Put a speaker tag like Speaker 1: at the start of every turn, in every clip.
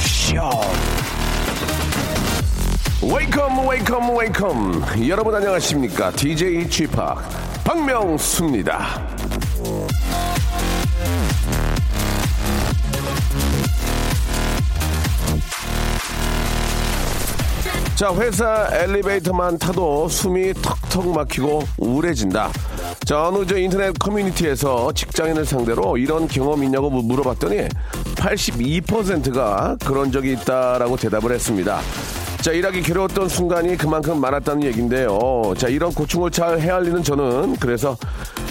Speaker 1: Show. Welcome welcome welcome 여러분 안녕하십니까 DJ Chip 박명수입니다 자, 회사 엘리베이터만 타도 숨이 턱턱 막히고 우울해진다. 자, 어느 저 인터넷 커뮤니티에서 직장인을 상대로 이런 경험 있냐고 물- 물어봤더니 82%가 그런 적이 있다라고 대답을 했습니다. 자, 일하기 괴로웠던 순간이 그만큼 많았다는 얘기인데요. 자, 이런 고충을 잘 헤아리는 저는 그래서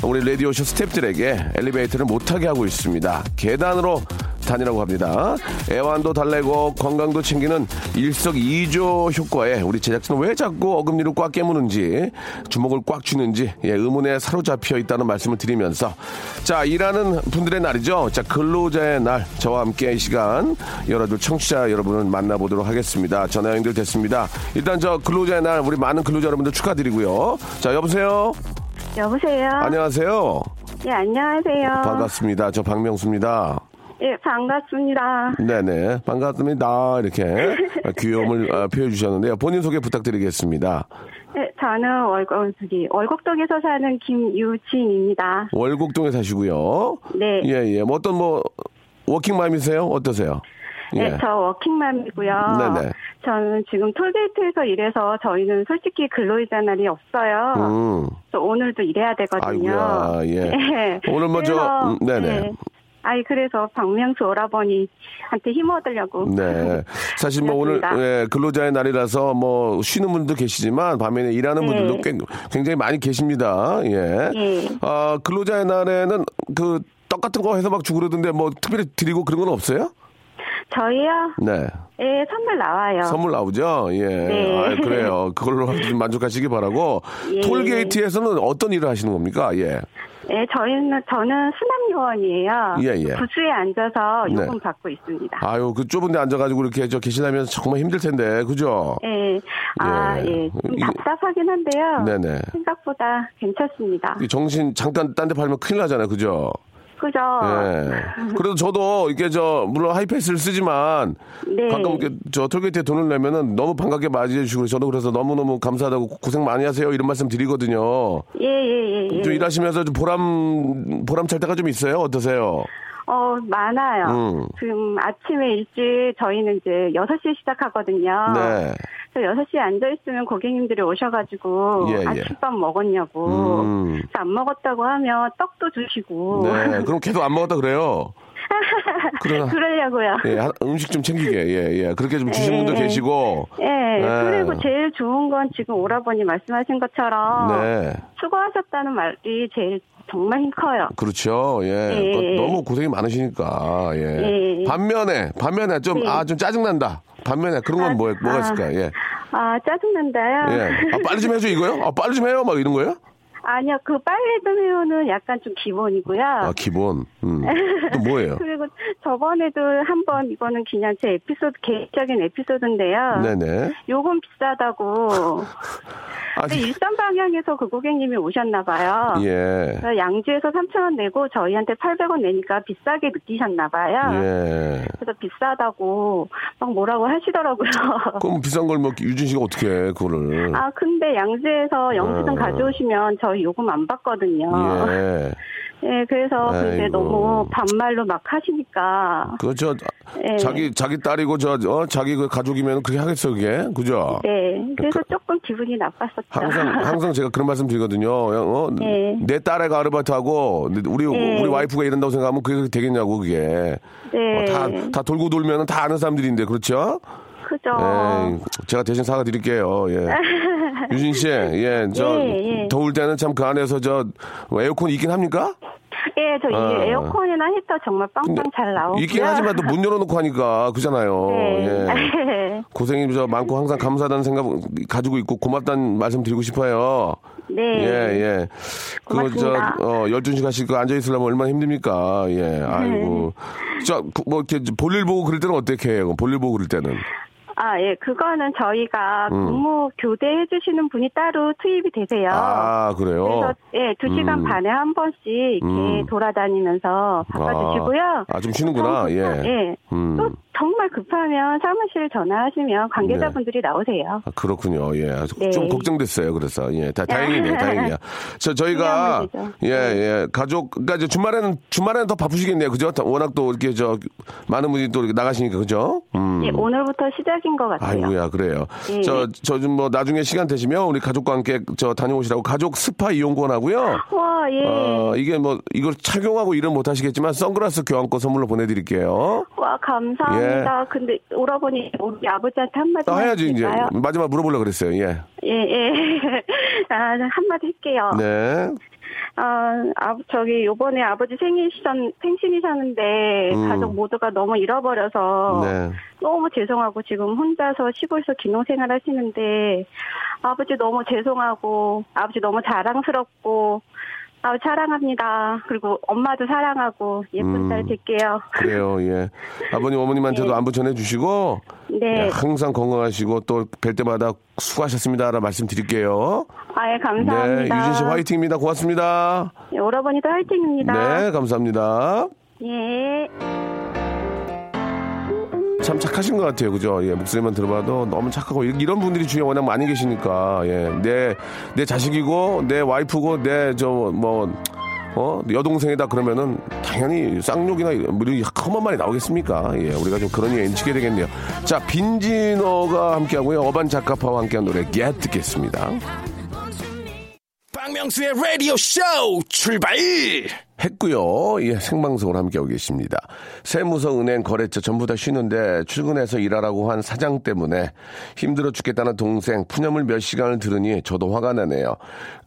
Speaker 1: 우리 라디오쇼 스탭들에게 엘리베이터를 못 타게 하고 있습니다. 계단으로 다니라고 합니다. 애완도 달래고 건강도 챙기는 일석이조 효과에 우리 제작진은 왜 자꾸 어금니를 꽉 깨무는지 주먹을 꽉 쥐는지 예, 의문에 사로잡혀 있다는 말씀을 드리면서 자 일하는 분들의 날이죠. 자 근로자의 날 저와 함께 이 시간 열어둘 청취자 여러분을 만나보도록 하겠습니다. 전화 연결됐습니다. 일단 저 근로자의 날 우리 많은 근로자 여러분들 축하드리고요. 자 여보세요.
Speaker 2: 여보세요.
Speaker 1: 안녕하세요.
Speaker 2: 예, 안녕하세요.
Speaker 1: 반갑습니다. 저 박명수입니다.
Speaker 2: 예, 반갑습니다.
Speaker 1: 네네 반갑습니다 이렇게 귀여움을 아, 표해 주셨는데요 본인 소개 부탁드리겠습니다
Speaker 2: 예, 저는 월곡, 저기, 월곡동에서 사는 김유진입니다.
Speaker 1: 월곡동에 사시고요
Speaker 2: 네.
Speaker 1: 예 예 뭐 어떤 뭐 워킹맘이세요 어떠세요
Speaker 2: 네, 저 워킹맘이고요.
Speaker 1: 네네.
Speaker 2: 저는 지금 톨게이트에서 일해서 저희는 솔직히 근로이자 날이 없어요.
Speaker 1: 음
Speaker 2: 오늘도 일해야 되거든요.
Speaker 1: 아이고야 예
Speaker 2: 네.
Speaker 1: 오늘 먼저
Speaker 2: 그래서,
Speaker 1: 음, 네네
Speaker 2: 네. 아이, 그래서 박명수 오라버니한테 힘 얻으려고.
Speaker 1: 네. 사실 뭐 오늘. 예, 근로자의 날이라서 뭐 쉬는 분도 계시지만 반면에 일하는
Speaker 2: 네.
Speaker 1: 분들도 꽤- 굉장히 많이 계십니다. 예.
Speaker 2: 예.
Speaker 1: 아, 근로자의 날에는 그 떡 같은 거 해서 막 주고 그러던데 뭐 특별히 드리고 그런 건 없어요?
Speaker 2: 저희요?
Speaker 1: 네.
Speaker 2: 예, 선물 나와요.
Speaker 1: 선물 나오죠? 예.
Speaker 2: 네.
Speaker 1: 아, 그래요. 그걸로 좀 만족하시기 바라고.
Speaker 2: 예.
Speaker 1: 톨게이트에서는 어떤 일을 하시는 겁니까? 예.
Speaker 2: 예, 저희는 저는 수납 요원이에요.
Speaker 1: 예, 예.
Speaker 2: 부수에 앉아서
Speaker 1: 네.
Speaker 2: 요금 받고 있습니다.
Speaker 1: 아유, 그 좁은 데 앉아가지고 이렇게 저 계시다면 정말 힘들 텐데. 그죠?
Speaker 2: 예, 아,
Speaker 1: 예.
Speaker 2: 예, 좀
Speaker 1: 이-
Speaker 2: 답답하긴 한데요.
Speaker 1: 네네.
Speaker 2: 생각보다 괜찮습니다.
Speaker 1: 이 정신 잠깐 딴 데 팔면 큰일 나잖아요. 그죠?
Speaker 2: 그죠?
Speaker 1: 예. 그래도 저도 이게 저 물론 하이패스를 쓰지만
Speaker 2: 네.
Speaker 1: 가끔 이렇게 저 톨게이트에 돈을 내면은 너무 반갑게 맞이해 주시고 저도 그래서 너무 너무 감사하다고 고생 많이 하세요 이런 말씀 드리거든요.
Speaker 2: 예, 예, 예, 예.
Speaker 1: 좀 일하시면서 좀 보람 보람 찰 때가 좀 있어요. 어떠세요?
Speaker 2: 어, 많아요.
Speaker 1: 음.
Speaker 2: 지금 아침에 일찍 저희는 이제 6시에 시작하거든요.
Speaker 1: 네.
Speaker 2: 그래서 6시에 앉아있으면 고객님들이 오셔가지고
Speaker 1: 예, 예.
Speaker 2: 아침밥 먹었냐고.
Speaker 1: 음.
Speaker 2: 그래서 안 먹었다고 하면 떡도 주시고.
Speaker 1: 네. 그럼 계속 안 먹었다 그래요. 그러나
Speaker 2: 그러려고요.
Speaker 1: 예, 한- 음식 좀 챙기게. 예, 예. 그렇게 좀 주시는
Speaker 2: 예,
Speaker 1: 분도
Speaker 2: 예.
Speaker 1: 계시고.
Speaker 2: 예,
Speaker 1: 네.
Speaker 2: 그리고 제일 좋은 건 지금 오라버니 말씀하신 것처럼
Speaker 1: 네.
Speaker 2: 수고하셨다는 말이 제일 정말 힘 커요.
Speaker 1: 그렇죠. 예.
Speaker 2: 예.
Speaker 1: 너무 고생이 많으시니까. 예.
Speaker 2: 예.
Speaker 1: 반면에, 반면에 좀,
Speaker 2: 네.
Speaker 1: 아, 좀 짜증난다. 반면에 그런 건
Speaker 2: 아,
Speaker 1: 뭐, 뭐가
Speaker 2: 아.
Speaker 1: 있을까요? 예.
Speaker 2: 아, 짜증난다요?
Speaker 1: 예. 아, 빨리 좀 해줘, 이거요? 아, 빨리 좀 해요? 막 이런 거예요?
Speaker 2: 아니요, 그 빨래 좀 해요는 약간 좀 기본이고요.
Speaker 1: 아, 기본. 음. 또 뭐예요?
Speaker 2: 그리고 저번에도 한번 이거는 그냥 제 에피소드 개인적인 에피소드인데요.
Speaker 1: 네네.
Speaker 2: 요금 비싸다고.
Speaker 1: 아,
Speaker 2: 근데 일산 방향에서 그 고객님이 오셨나 봐요.
Speaker 1: 예.
Speaker 2: 양주에서 3,000원 내고 저희한테 800원 내니까 비싸게 느끼셨나 봐요.
Speaker 1: 예.
Speaker 2: 그래서 비싸다고 막 뭐라고 하시더라고요.
Speaker 1: 그럼 비싼 걸 뭐, 유진 씨가 어떻게 해, 그거를.
Speaker 2: 아, 근데 양주에서 영수증
Speaker 1: 어.
Speaker 2: 가져오시면 저희 요금 안 받거든요.
Speaker 1: 예.
Speaker 2: 예, 그래서 근데
Speaker 1: 아이고.
Speaker 2: 너무 반말로 막 하시니까.
Speaker 1: 그저
Speaker 2: 예.
Speaker 1: 자기 자기 딸이고 저 어, 자기 그 가족이면 그렇게 하겠어 그게 그죠?
Speaker 2: 네, 그래서 조금 기분이 나빴었죠.
Speaker 1: 항상 항상 제가 그런 말씀 드리거든요. 어,
Speaker 2: 네.
Speaker 1: 내 딸애가 아르바이트하고 우리
Speaker 2: 네.
Speaker 1: 우리 와이프가 이런다고 생각하면 그게 되겠냐고 그게
Speaker 2: 네.
Speaker 1: 어, 다, 다 돌고 돌면은 다 아는 사람들인데 그렇죠?
Speaker 2: 그죠.
Speaker 1: 예, 제가 대신 사과드릴게요. 예. 유진 씨, 예, 저
Speaker 2: 예, 예.
Speaker 1: 더울 때는 참 그 안에서 저 에어컨 있긴 합니까?
Speaker 2: 예, 저이
Speaker 1: 아.
Speaker 2: 에어컨이나 히터 정말 빵빵 잘 나오고.
Speaker 1: 있긴 하지만 또 문 열어놓고 하니까 그잖아요.
Speaker 2: 네.
Speaker 1: 예. 고생이 저 많고 항상 감사하다는 생각 가지고 있고 고맙다는 말씀 드리고 싶어요.
Speaker 2: 네.
Speaker 1: 예, 예. 그거 저,
Speaker 2: 고맙습니다.
Speaker 1: 어, 12시간 씩 그 앉아 있으려면 얼마나 힘듭니까? 예, 아이고. 저, 그 뭐, 이렇게 볼일 보고 그럴 때는 어떻게 해요? 볼일 보고 그럴 때는.
Speaker 2: 아, 예, 그거는 저희가
Speaker 1: 음.
Speaker 2: 근무 교대해 주시는 분이 따로 투입이 되세요.
Speaker 1: 아, 그래요?
Speaker 2: 그래서 예, 두 시간
Speaker 1: 음.
Speaker 2: 반에 한 번씩 이렇게
Speaker 1: 음.
Speaker 2: 돌아다니면서 바꿔 주시고요.
Speaker 1: 아, 좀 쉬는구나. 예.
Speaker 2: 예.
Speaker 1: 음.
Speaker 2: 또 정말 급하면 사무실 전화하시면 관계자분들이 나오세요.
Speaker 1: 아, 그렇군요. 예.
Speaker 2: 네.
Speaker 1: 좀 걱정됐어요. 그래서. 예. 다, 다행이네요. 다행이야. 저, 저희가, 예,
Speaker 2: 문제죠.
Speaker 1: 예. 가족, 그러니까 이제 주말에는, 주말에는 더 바쁘시겠네요. 그죠? 워낙 또 이렇게 저, 많은 분이 또 이렇게 나가시니까. 그죠? 음.
Speaker 2: 예, 오늘부터 시작 인 것 같아요.
Speaker 1: 아이고야, 그래요.
Speaker 2: 예.
Speaker 1: 저, 저 좀 뭐 나중에 시간 되시면 우리 가족과 함께 저 다녀오시라고 가족 스파 이용권 하고요.
Speaker 2: 와, 예.
Speaker 1: 어, 이게 뭐, 이걸 착용하고 일은 못 하시겠지만 선글라스 교환권 선물로 보내드릴게요.
Speaker 2: 와, 감사합니다. 근데 오라버니 우리 아버지한테 한마디
Speaker 1: 아, 해야지, 이제. 마지막 물어보려고 그랬어요. 예.
Speaker 2: 예, 예. 아, 한마디 할게요.
Speaker 1: 네.
Speaker 2: 아, 아, 저기 요번에 아버지 생일이셨, 생신이셨는데
Speaker 1: 음.
Speaker 2: 가족 모두가 너무 잃어버려서
Speaker 1: 네.
Speaker 2: 너무 죄송하고 지금 혼자서 시골에서 기농생활 하시는데 아버지 너무 죄송하고 아버지 너무 자랑스럽고 아버지 사랑합니다. 그리고 엄마도 사랑하고 예쁜
Speaker 1: 음.
Speaker 2: 딸 될게요.
Speaker 1: 그래요, 예. 아버님, 어머님한테도
Speaker 2: 네.
Speaker 1: 안부 전해주시고,
Speaker 2: 네.
Speaker 1: 예, 항상 건강하시고, 또 뵐 때마다 수고하셨습니다. 라는 말씀 드릴게요.
Speaker 2: 아예
Speaker 1: 네,
Speaker 2: 감사합니다.
Speaker 1: 유진 씨 화이팅입니다. 고맙습니다.
Speaker 2: 예, 오라버니도 화이팅입니다.
Speaker 1: 네, 감사합니다.
Speaker 2: 예.
Speaker 1: 참 착하신 것 같아요. 그죠? 예, 목소리만 들어봐도 너무 착하고, 이- 이런 분들이 주위에 워낙 많이 계시니까, 예, 내, 내 자식이고, 내 와이프고, 내, 저, 뭐, 어, 여동생이다 그러면은 당연히 쌍욕이나 뭐 이런 험한 말이 나오겠습니까? 예, 우리가 좀 그런 예 인치게 되겠네요. 자, 빈진어가 함께하고요. 어반 작가파와 함께한 노래 겟 듣겠습니다.
Speaker 3: 박명수의 라디오 쇼 출발!
Speaker 1: 했고요. 예, 생방송으로 함께하고 계십니다. 세무서, 은행, 거래처 전부 다 쉬는데 출근해서 일하라고 한 사장 때문에 힘들어 죽겠다는 동생 푸념을 몇 시간을 들으니 저도 화가 나네요.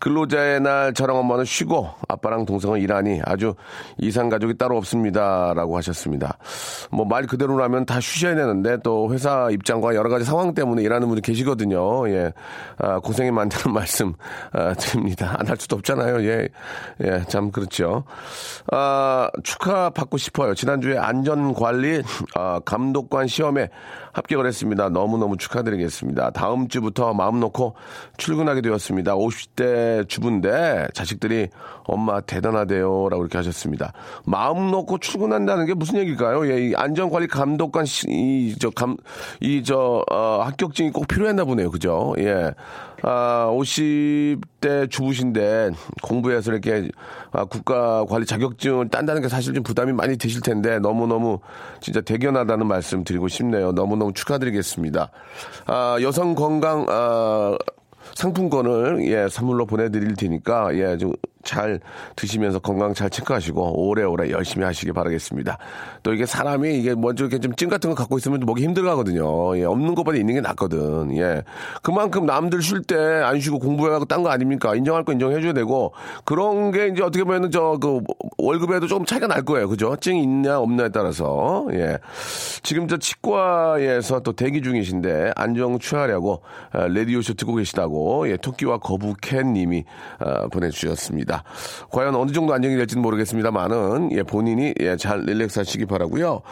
Speaker 1: 근로자의 날 저랑 엄마는 쉬고 아빠랑 동생은 일하니 아주 이상 가족이 따로 없습니다라고 하셨습니다. 뭐 말 그대로라면 다 쉬셔야 되는데 또 회사 입장과 여러 가지 상황 때문에 일하는 분이 계시거든요. 예, 아, 고생이 많다는 말씀 아, 드립니다. 안 할 수도 없잖아요. 예, 예, 참 그렇죠. 아, 축하받고 싶어요. 지난주에 안전관리 아, 감독관 시험에 합격을 했습니다. 너무너무 축하드리겠습니다. 다음 주부터 마음 놓고 출근하게 되었습니다. 50대 주부인데 자식들이 엄마 대단하대요. 라고 이렇게 하셨습니다. 마음 놓고 출근한다는 게 무슨 얘기일까요? 예, 이 안전관리 감독관 시, 이, 저, 감, 이, 저, 어, 합격증이 꼭 필요했나 보네요. 그죠? 예. 아, 50대 주부신데 공부해서 이렇게 아, 국가 관리 자격증을 딴다는 게 사실 좀 부담이 많이 되실 텐데 너무너무 진짜 대견하다는 말씀 드리고 싶네요. 너무너무 축하드리겠습니다. 아, 여성 건강, 아, 상품권을 예 선물로 보내드릴 테니까 예 좀 잘 드시면서 건강 잘 체크하시고 오래오래 열심히 하시기 바라겠습니다. 또 이게 사람이 이게 먼저 이렇게 좀 찜 같은 거 갖고 있으면 먹기 힘들어하거든요. 예 없는 것보다 있는 게 낫거든. 예 그만큼 남들 쉴 때 안 쉬고 공부하고 딴 거 아닙니까? 인정할 거 인정해줘야 되고 그런 게 이제 어떻게 보면은 저 그 월급에도 조금 차이가 날 거예요. 그죠? 찡이 있냐 없냐에 따라서 예 지금 저 치과에서 또 대기 중이신데 안정 취하려고 어, 레디오쇼 듣고 계시다고 예, 토끼와 거북캣님이 어, 보내주셨습니다. 과연 어느 정도 안정이 될지는 모르겠습니다만은 예, 본인이 예, 잘 relax 하시기 바라고요.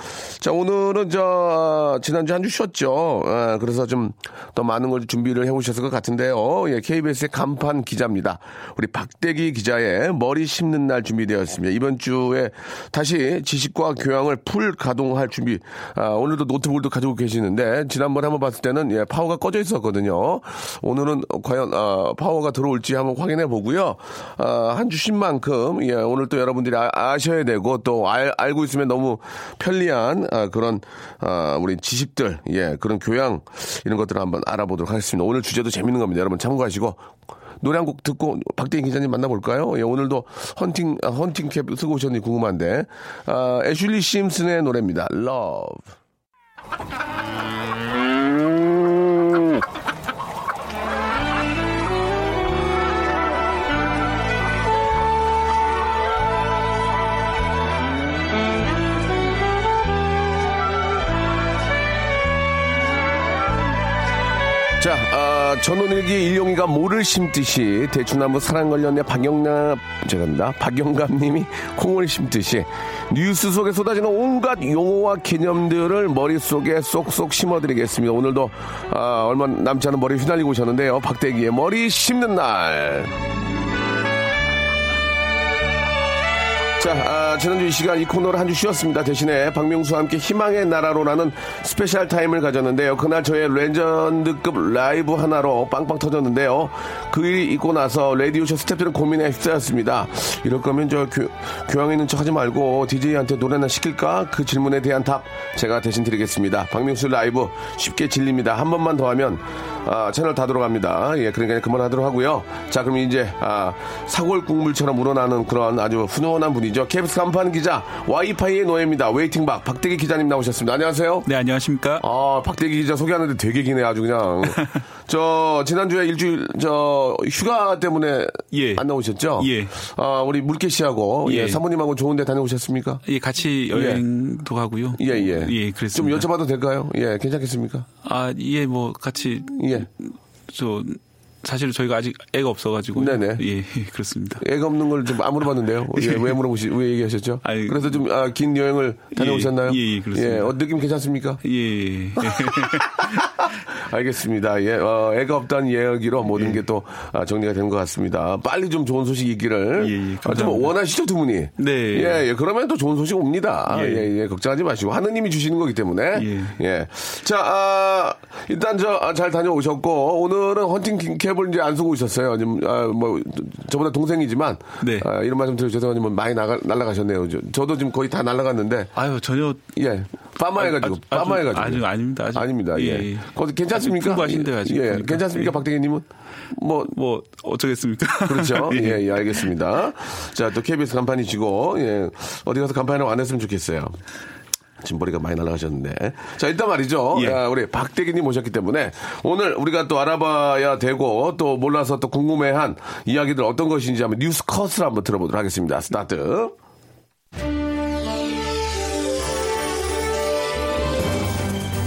Speaker 1: 자 오늘은 저 지난주 한 주 쉬었죠. 아, 그래서 좀 더 많은 걸 준비를 해 오셨을 것 같은데요. 예, KBS의 간판 기자입니다. 우리 박대기 기자의 머리 심는 날 준비되었습니다. 이번 주에 다시 지식과 교양을 풀 가동할 준비. 아, 오늘도 노트북도 가지고 계시는데 지난번에 한번 봤을 때는 예, 파워가 꺼져 있었거든요. 오늘은 과연 아, 파워가 들어올지 한번 확인해 보고요. 아, 한주쉰 만큼 예, 오늘 또 여러분들이 아, 셔야 되고 또 알, 알고 있으면 너무 편리한 아, 그런 아, 우리 지식들 예, 그런 교양 이런 것들을 한번 알아보도록 하겠습니다. 오늘 주제도 재밌는 겁니다. 여러분 참고하시고 노래 한 곡 듣고 박대인 기자님 만나볼까요? 예, 오늘도 헌팅 아, 헌팅 캡 쓰고 오셨는지 궁금한데 아, 애슐리 심슨의 노래입니다. Love. 전원일기 일용이가 모를 심듯이 대추나무 사랑 관련해 박영남, 죄송합니다. 박영감님이 콩을 심듯이 뉴스 속에 쏟아지는 온갖 용어와 개념들을 머릿속에 쏙쏙 심어드리겠습니다. 오늘도 아, 얼마 남지 않은 머리 휘날리고 오셨는데요. 박대기의 머리 심는 날. 자, 아, 지난주 이 시간 이 코너를 한 주 쉬었습니다. 대신에 박명수와 함께 희망의 나라로라는 special time을 가졌는데요. 그날 저의 legend급 라이브 하나로 빵빵 터졌는데요. 그 일이 있고 나서 라디오쇼 스태프들은 고민에 휩싸였습니다. 이럴 거면 저 교, 교양 있는 척 하지 말고 DJ한테 노래나 시킬까? 그 질문에 대한 답 제가 대신 드리겠습니다. 박명수 라이브 쉽게 질립니다. 한 번만 더 하면 아, 채널 다 들어갑니다. 예, 그러니까 그만하도록 하고요. 자, 그럼 이제 아, 사골 국물처럼 우러나는 그런 아주 훈훈한 분이죠. KBS 간판 기자 와이파이의 노예입니다. Waiting박 박대기 기자님 나오셨습니다. 안녕하세요.
Speaker 4: 네, 안녕하십니까?
Speaker 1: 아, 박대기 기자 소개하는데 되게 기네 아주 그냥. 저 지난주에 일주일 저 휴가 때문에
Speaker 4: 예.
Speaker 1: 안 나오셨죠?
Speaker 4: 예.
Speaker 1: 아, 우리 물개 씨하고 예.
Speaker 4: 예.
Speaker 1: 사모님하고 좋은데 다녀오셨습니까?
Speaker 4: 예, 같이 여행도 가고요.
Speaker 1: 예, 예.
Speaker 4: 예,
Speaker 1: 좀
Speaker 4: 그랬습니다.
Speaker 1: 여쭤봐도 될까요? 예, 괜찮겠습니까?
Speaker 4: 아, 예, 뭐 같이
Speaker 1: 예.
Speaker 4: 저 사실 저희가 아직 애가 없어가지고.
Speaker 1: 네네.
Speaker 4: 예, 그렇습니다.
Speaker 1: 애가 없는 걸 좀 안 물어봤는데요. 예, 왜 물어보시, 왜 얘기하셨죠?
Speaker 4: 아니,
Speaker 1: 그래서 좀, 아, 긴 여행을 다녀오셨나요?
Speaker 4: 예, 예, 그렇습니다.
Speaker 1: 예, 어, 느낌 괜찮습니까?
Speaker 4: 예.
Speaker 1: 알겠습니다. 예, 어, 애가 없다는 이야기로 모든 게또 아, 정리가 된 것 같습니다. 빨리 좀 좋은 소식이 있기를.
Speaker 4: 예, 예,
Speaker 1: 아, 좀. 원하시죠, 두 분이?
Speaker 4: 네.
Speaker 1: 예, 예, 그러면 또 좋은 소식 옵니다. 예,
Speaker 4: 예.
Speaker 1: 예, 걱정하지 마시고. 하느님이 주시는 거기 때문에.
Speaker 4: 예.
Speaker 1: 예. 자, 아, 일단 저, 아, 잘 다녀오셨고, 오늘은 헌팅 캡을 이제 안 쓰고 있었어요. 좀, 아, 뭐, 저보다 동생이지만.
Speaker 4: 네.
Speaker 1: 아, 이런 말씀 드려 죄송하지만 많이 나가, 날아가셨네요. 저, 저도 지금 거의 다 날아갔는데.
Speaker 4: 아유, 전혀.
Speaker 1: 예. 빠마해가지고,
Speaker 4: 아주-
Speaker 1: 빠마해가지고.
Speaker 4: 아주 아닙니다. 아주-
Speaker 1: 아닙니다. 예.
Speaker 4: 예, 예.
Speaker 1: 괜찮습니까?
Speaker 4: 풍부하신데요, 아직
Speaker 1: 예.
Speaker 4: 보니까.
Speaker 1: 괜찮습니까,
Speaker 4: 예.
Speaker 1: 박대기님은? 뭐,
Speaker 4: 뭐, 어쩌겠습니까?
Speaker 1: 그렇죠.
Speaker 4: 예.
Speaker 1: 예, 예, 알겠습니다. 자, 또 KBS 간판이시고, 예. 어디 가서 간판을 안 했으면 좋겠어요. 지금 머리가 많이 날아가셨는데. 자, 일단 말이죠.
Speaker 4: 예.
Speaker 1: 야, 우리 박대기님 모셨기 때문에 오늘 우리가 또 알아봐야 되고 또 몰라서 또 궁금해한 이야기들 어떤 것인지 한번 뉴스 컷을 한번 들어보도록 하겠습니다. 스타트.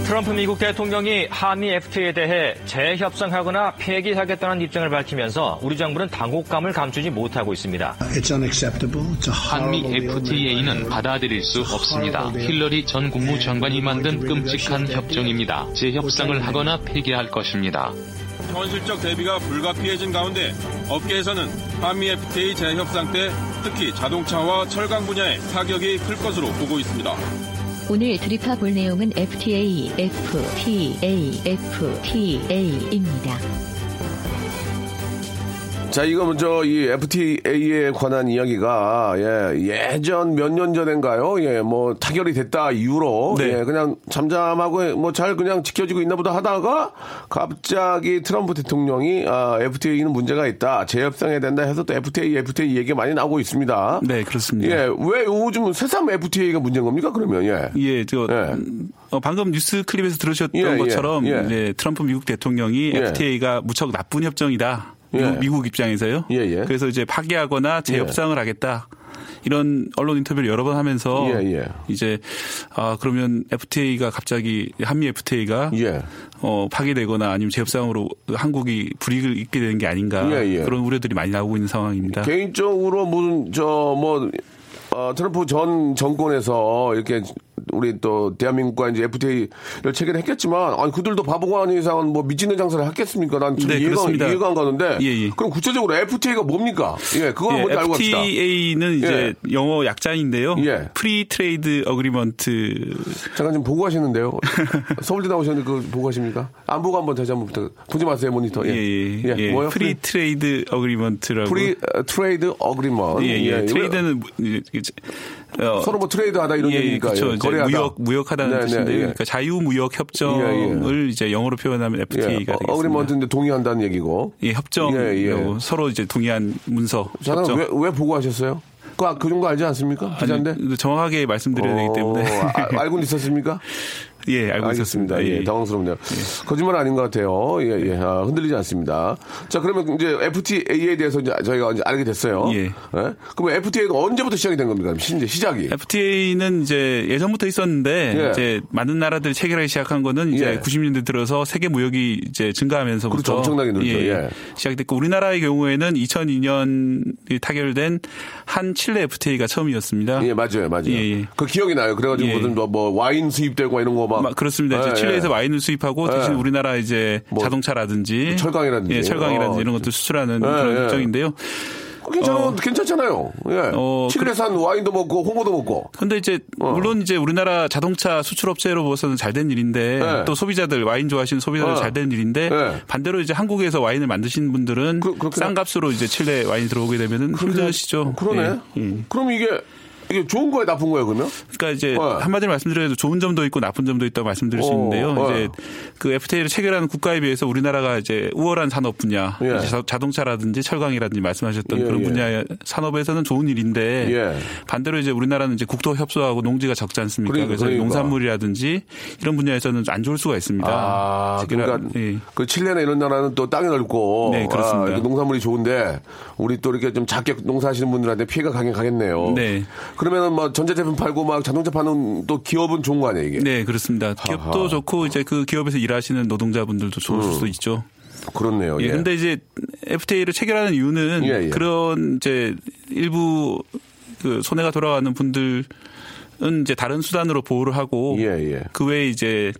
Speaker 5: 트럼프 미국 대통령이 한미 FTA에 대해 재협상하거나 폐기하겠다는 입장을 밝히면서 우리 정부는 당혹감을 감추지 못하고 있습니다.
Speaker 6: 한미. FTA는 받아들일 수 없습니다. 힐러리 전 국무장관이 만든 끔찍한 협정입니다. 재협상을 하거나 폐기할 것입니다.
Speaker 7: 현실적 대비가 불가피해진 가운데 업계에서는 한미 FTA 재협상 때 특히 자동차와 철강 분야에 타격이 클 것으로 보고 있습니다.
Speaker 8: 오늘 드립화 볼 내용은 FTA, FTA, FTA입니다.
Speaker 1: 자, 이거 먼저 이 FTA에 관한 이야기가 예, 예전 몇 년 전인가요? 예, 뭐 타결이 됐다 이후로
Speaker 4: 네.
Speaker 1: 예, 그냥 잠잠하고 뭐 잘 그냥 지켜지고 있나 보다 하다가 갑자기 트럼프 대통령이 아, FTA는 문제가 있다. 재협상해야 된다 해서 또 FTA, FTA 얘기가 많이 나오고 있습니다.
Speaker 4: 네, 그렇습니다.
Speaker 1: 예, 왜 요즘 새삼 FTA가 문제인 겁니까? 그러면 예.
Speaker 4: 예, 저
Speaker 1: 예.
Speaker 4: 음, 어, 방금 뉴스 클립에서 들으셨던
Speaker 1: 예, 예,
Speaker 4: 것처럼
Speaker 1: 예.
Speaker 4: 트럼프 미국 대통령이
Speaker 1: 예.
Speaker 4: FTA가 무척 나쁜 협정이다.
Speaker 1: 예.
Speaker 4: 미국, 입장에서요.
Speaker 1: 예, 예.
Speaker 4: 그래서 이제 파기하거나 재협상을 하겠다. 이런 언론 인터뷰를 여러 번 하면서
Speaker 1: 예, 예.
Speaker 4: 이제 아 그러면 FTA가 갑자기 한미 FTA가
Speaker 1: 예.
Speaker 4: 어 파기되거나 아니면 재협상으로 한국이 불이익을 입게 되는 게 아닌가
Speaker 1: 예, 예.
Speaker 4: 그런 우려들이 많이 나오고 있는 상황입니다.
Speaker 1: 개인적으로 무슨 저뭐 어, 트럼프 전 정권에서 이렇게 우리 또 대한민국과 이제 FTA를 체결했겠지만 아니 그들도 바보가 아닌 이상은 뭐 밑지는 장사를 했겠습니까? 난 지금
Speaker 4: 네,
Speaker 1: 이해가,
Speaker 4: 그렇습니다.
Speaker 1: 이해가 안 가는데.
Speaker 4: 예, 예.
Speaker 1: 그럼 구체적으로 FTA가 뭡니까? 예, 그거
Speaker 4: 예,
Speaker 1: 먼저 알고 갑시다.
Speaker 4: FTA는 이제 영어 약자인데요.
Speaker 1: 예.
Speaker 4: Free Trade Agreement
Speaker 1: 잠깐 좀 보고 하시는데요. 서울대 나오셨는데 그거 보고 하십니까? 안 보고 한번 다시 한번 부탁. 보지 마세요 모니터.
Speaker 4: 예,
Speaker 1: 예.
Speaker 4: 예, 예.
Speaker 1: 뭐요?
Speaker 4: Free Trade Agreement라고.
Speaker 1: Free 어, Trade Agreement.
Speaker 4: 예, 예. Trade는 어,
Speaker 1: 서로 뭐 트레이드 하다 이런
Speaker 4: 예,
Speaker 1: 얘기니까.
Speaker 4: 그렇죠.
Speaker 1: 예, 거래하다.
Speaker 4: 무역 무역하다는
Speaker 1: 네,
Speaker 4: 뜻인데요.
Speaker 1: 네, 예.
Speaker 4: 그러니까 자유 무역 협정을 이제 영어로 표현하면
Speaker 1: 예.
Speaker 4: FTA가
Speaker 1: 어,
Speaker 4: 되겠습니다.
Speaker 1: 어그리먼트인데 동의한다는 얘기고.
Speaker 4: 예, 협정
Speaker 1: 예, 예.
Speaker 4: 서로 이제 동의한 문서 협정.
Speaker 1: 왜, 왜 보고 하셨어요? 그, 아, 그 정도 알지 않습니까? 기자인데?
Speaker 4: 아니, 정확하게 말씀드려야 되기
Speaker 1: 어,
Speaker 4: 때문에
Speaker 1: 아, 알고는 있었습니까?
Speaker 4: 예, 알고 있었습니다.
Speaker 1: 알겠습니다. 예,
Speaker 4: 예.
Speaker 1: 당황스럽네요. 거짓말 아닌 것 같아요. 예, 예. 아, 흔들리지 않습니다. 자, 그러면 이제 FTA에 대해서 이제 저희가 이제 알게 됐어요.
Speaker 4: 예.
Speaker 1: 그럼 FTA가 언제부터 시작이 된 겁니까? 이제 시작이.
Speaker 4: FTA는 이제 예전부터 있었는데
Speaker 1: 예.
Speaker 4: 이제 많은 나라들이 체결하기 시작한 거는 이제
Speaker 1: 예.
Speaker 4: 90년대 들어서 세계 무역이 이제 증가하면서부터
Speaker 1: 그렇죠. 엄청나게 늘죠. 예.
Speaker 4: 시작됐고 우리나라의 경우에는 2002년 타결된 한 칠레 FTA가 처음이었습니다.
Speaker 1: 예, 맞아요, 맞아요.
Speaker 4: 예, 예.
Speaker 1: 그 기억이 나요. 그래가지고
Speaker 4: 예.
Speaker 1: 무슨 뭐, 뭐 와인 수입되고 막 이런 거 막.
Speaker 4: 막 그렇습니다. 이제
Speaker 1: 예,
Speaker 4: 칠레에서
Speaker 1: 예.
Speaker 4: 와인을 수입하고 대신
Speaker 1: 예.
Speaker 4: 우리나라 이제
Speaker 1: 뭐
Speaker 4: 자동차라든지
Speaker 1: 철강이라든지.
Speaker 4: 예, 철강이라든지
Speaker 1: 어.
Speaker 4: 이런 것들 수출하는
Speaker 1: 예,
Speaker 4: 그런
Speaker 1: 예.
Speaker 4: 협정인데요.
Speaker 1: 어, 괜찮아,
Speaker 4: 어.
Speaker 1: 괜찮잖아요. 예.
Speaker 4: 어,
Speaker 1: 칠레산 와인도 먹고 홍어도 먹고.
Speaker 4: 근데 이제
Speaker 1: 어.
Speaker 4: 물론 이제 우리나라 자동차 수출 업체로서는 잘 된 일인데
Speaker 1: 네.
Speaker 4: 또 소비자들 와인 좋아하시는 소비자들
Speaker 1: 어.
Speaker 4: 잘된 일인데
Speaker 1: 네.
Speaker 4: 반대로 이제 한국에서 와인을 만드시는 분들은
Speaker 1: 그- 그렇게
Speaker 4: 싼 값으로 이제 칠레 와인이 들어오게 되면은 힘드시죠.
Speaker 1: 그러네.
Speaker 4: 예, 예.
Speaker 1: 그럼 이게, 이게 좋은 거예요, 나쁜 거예요, 그러면?
Speaker 4: 그러니까 이제
Speaker 1: 어.
Speaker 4: 한마디로 말씀드려도 좋은 점도 있고 나쁜 점도 있다고 말씀드릴 수
Speaker 1: 어,
Speaker 4: 있는데요.
Speaker 1: 어.
Speaker 4: 이제 그 FTA를 체결하는 국가에 비해서 우리나라가 이제 우월한 산업 분야,
Speaker 1: 예.
Speaker 4: 자- 자동차라든지 철강이라든지 말씀하셨던
Speaker 1: 예,
Speaker 4: 그런
Speaker 1: 예.
Speaker 4: 분야의 산업에서는 좋은 일인데
Speaker 1: 예.
Speaker 4: 반대로 이제 우리나라는 이제 국토 협소하고 농지가 적지 않습니까?
Speaker 1: 그러니까,
Speaker 4: 그래서
Speaker 1: 그러니까.
Speaker 4: 농산물이라든지 이런 분야에서는 안 좋을 수가 있습니다.
Speaker 1: 아, 그러니까
Speaker 4: 예.
Speaker 1: 그 칠레나 이런 나라는 또 땅이 넓고
Speaker 4: 네, 그렇습니다.
Speaker 1: 아, 농산물이 좋은데 우리 또 이렇게 좀 작게 농사하시는 분들한테 피해가 가긴 가겠네요.
Speaker 4: 네.
Speaker 1: 그러면은 뭐 전자제품 팔고 막 자동차 파는 또 기업은 좋은 거 아니에요, 이게?
Speaker 4: 네, 그렇습니다. 기업도 좋고 이제 그 기업에서 일하시는 노동자분들도 좋을
Speaker 1: 음.
Speaker 4: 수도 있죠.
Speaker 1: 그렇네요.
Speaker 4: 예,
Speaker 1: 예.
Speaker 4: 근데 이제 FTA를 체결하는 이유는
Speaker 1: 예, 예.
Speaker 4: 그런 이제 일부 그 손해가 돌아가는 분들은 이제 다른 수단으로 보호를 하고
Speaker 1: 예, 예.
Speaker 4: 그 외에 이제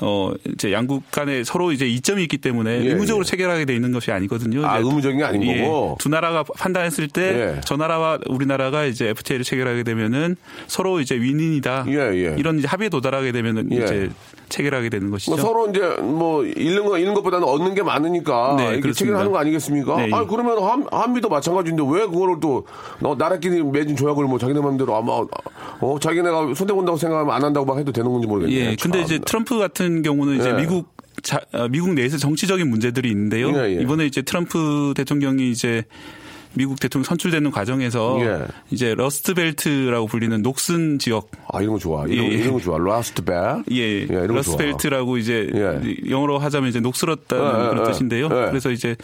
Speaker 4: 어 이제 양국 간에 서로 이제 이점이 있기 때문에
Speaker 1: 예,
Speaker 4: 의무적으로
Speaker 1: 예.
Speaker 4: 체결하게 돼 있는 것이 아니거든요.
Speaker 1: 아, 의무적인 게 아닌
Speaker 4: 예,
Speaker 1: 거고?
Speaker 4: 두 나라가 판단했을 때
Speaker 1: 예.
Speaker 4: 저 나라와 우리나라가 이제 FTA를 체결하게 되면은 서로 이제 윈윈이다.
Speaker 1: 예, 예.
Speaker 4: 이런 이제 합의에 도달하게 되면은
Speaker 1: 예.
Speaker 4: 이제 체결하게 되는 것이죠.
Speaker 1: 뭐 서로 이제 뭐 잃는 거 잃는 것보다는 얻는 게 많으니까
Speaker 4: 네, 그렇습니다.
Speaker 1: 체결하는 거 아니겠습니까?
Speaker 4: 네.
Speaker 1: 아 그러면 한, 한미도 마찬가지인데 왜 그거를 또 너, 나라끼리 맺은 조약을 뭐 자기네 마음대로 아마 어 자기네가 손대본다고 생각하면 안 한다고 막 해도 되는 건지 모르겠네요.
Speaker 4: 예, 근데 이제
Speaker 1: 참.
Speaker 4: 트럼프 같은 경우는 이제
Speaker 1: 예.
Speaker 4: 미국 자, 어, 미국 내에서 정치적인 문제들이 있는데요.
Speaker 1: 예, 예.
Speaker 4: 이번에 이제 트럼프 대통령이 이제 미국 대통령 선출되는 과정에서
Speaker 1: 예.
Speaker 4: 이제 Rust Belt라고 불리는 녹슨 지역
Speaker 1: 아 이런 거 좋아. 이런,
Speaker 4: 예, 예.
Speaker 1: 이런 거 좋아. 백.
Speaker 4: 예,
Speaker 1: 이런 거
Speaker 4: Rust Belt라고 이제
Speaker 1: 예.
Speaker 4: 영어로 하자면 이제 녹슬었다는
Speaker 1: 예, 예,
Speaker 4: 그런
Speaker 1: 예.
Speaker 4: 뜻인데요.
Speaker 1: 예.
Speaker 4: 그래서 이제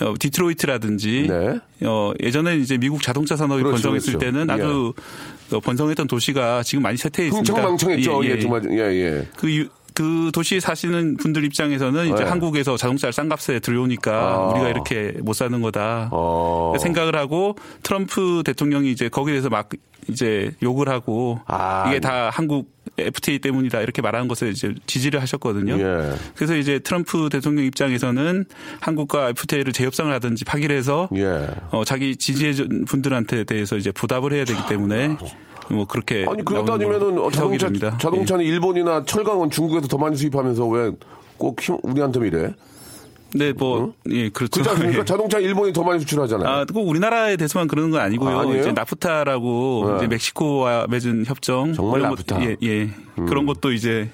Speaker 4: 어, 디트로이트라든지
Speaker 1: 네.
Speaker 4: 어, 예전에 이제 미국 자동차 산업이
Speaker 1: 그렇죠,
Speaker 4: 번성했을
Speaker 1: 그렇죠.
Speaker 4: 때는 아주 어, 번성했던 도시가 지금 많이 쇠퇴해 있습니다.
Speaker 1: 흥청망청했죠.
Speaker 4: 예,
Speaker 1: 예,
Speaker 4: 예.
Speaker 1: 정말 예 예.
Speaker 4: 그, 유- 그 도시에 사시는 분들 입장에서는 이제
Speaker 1: 네.
Speaker 4: 한국에서 자동차를 싼 값에 들여오니까
Speaker 1: 아.
Speaker 4: 우리가 이렇게 못 사는 거다.
Speaker 1: 어.
Speaker 4: 생각을 하고 트럼프 대통령이 이제 거기에 대해서 막 이제 욕을 하고
Speaker 1: 아.
Speaker 4: 이게 다 한국 FTA 때문이다 이렇게 말하는 것에 이제 지지를 하셨거든요.
Speaker 1: 예.
Speaker 4: 그래서 이제 트럼프 대통령 입장에서는 한국과 FTA를 재협상을 하든지 파기를 해서
Speaker 1: 예.
Speaker 4: 어, 자기 지지해 준 분들한테 대해서 이제 보답을 해야 되기 때문에 뭐 그렇게
Speaker 1: 아니
Speaker 4: 나오는
Speaker 1: 따지면은 자동차
Speaker 4: 됩니다. 예.
Speaker 1: 자동차는 일본이나 철강은 중국에서 더 많이 수입하면서 왜 꼭 우리한테 이래?
Speaker 4: 네, 뭐, 예, 그렇죠.
Speaker 1: 그렇지 않습니까?
Speaker 4: 예.
Speaker 1: 자동차 일본이 더 많이 수출하잖아요.
Speaker 4: 아, 꼭 우리나라에 대해서만 그러는 건 아니고요.
Speaker 1: 아?
Speaker 4: 이제 나프타라고
Speaker 1: 네.
Speaker 4: 이제 멕시코와 맺은 협정
Speaker 1: 정말 나프타. 음.
Speaker 4: 것, 예, 예. 그런 것도 이제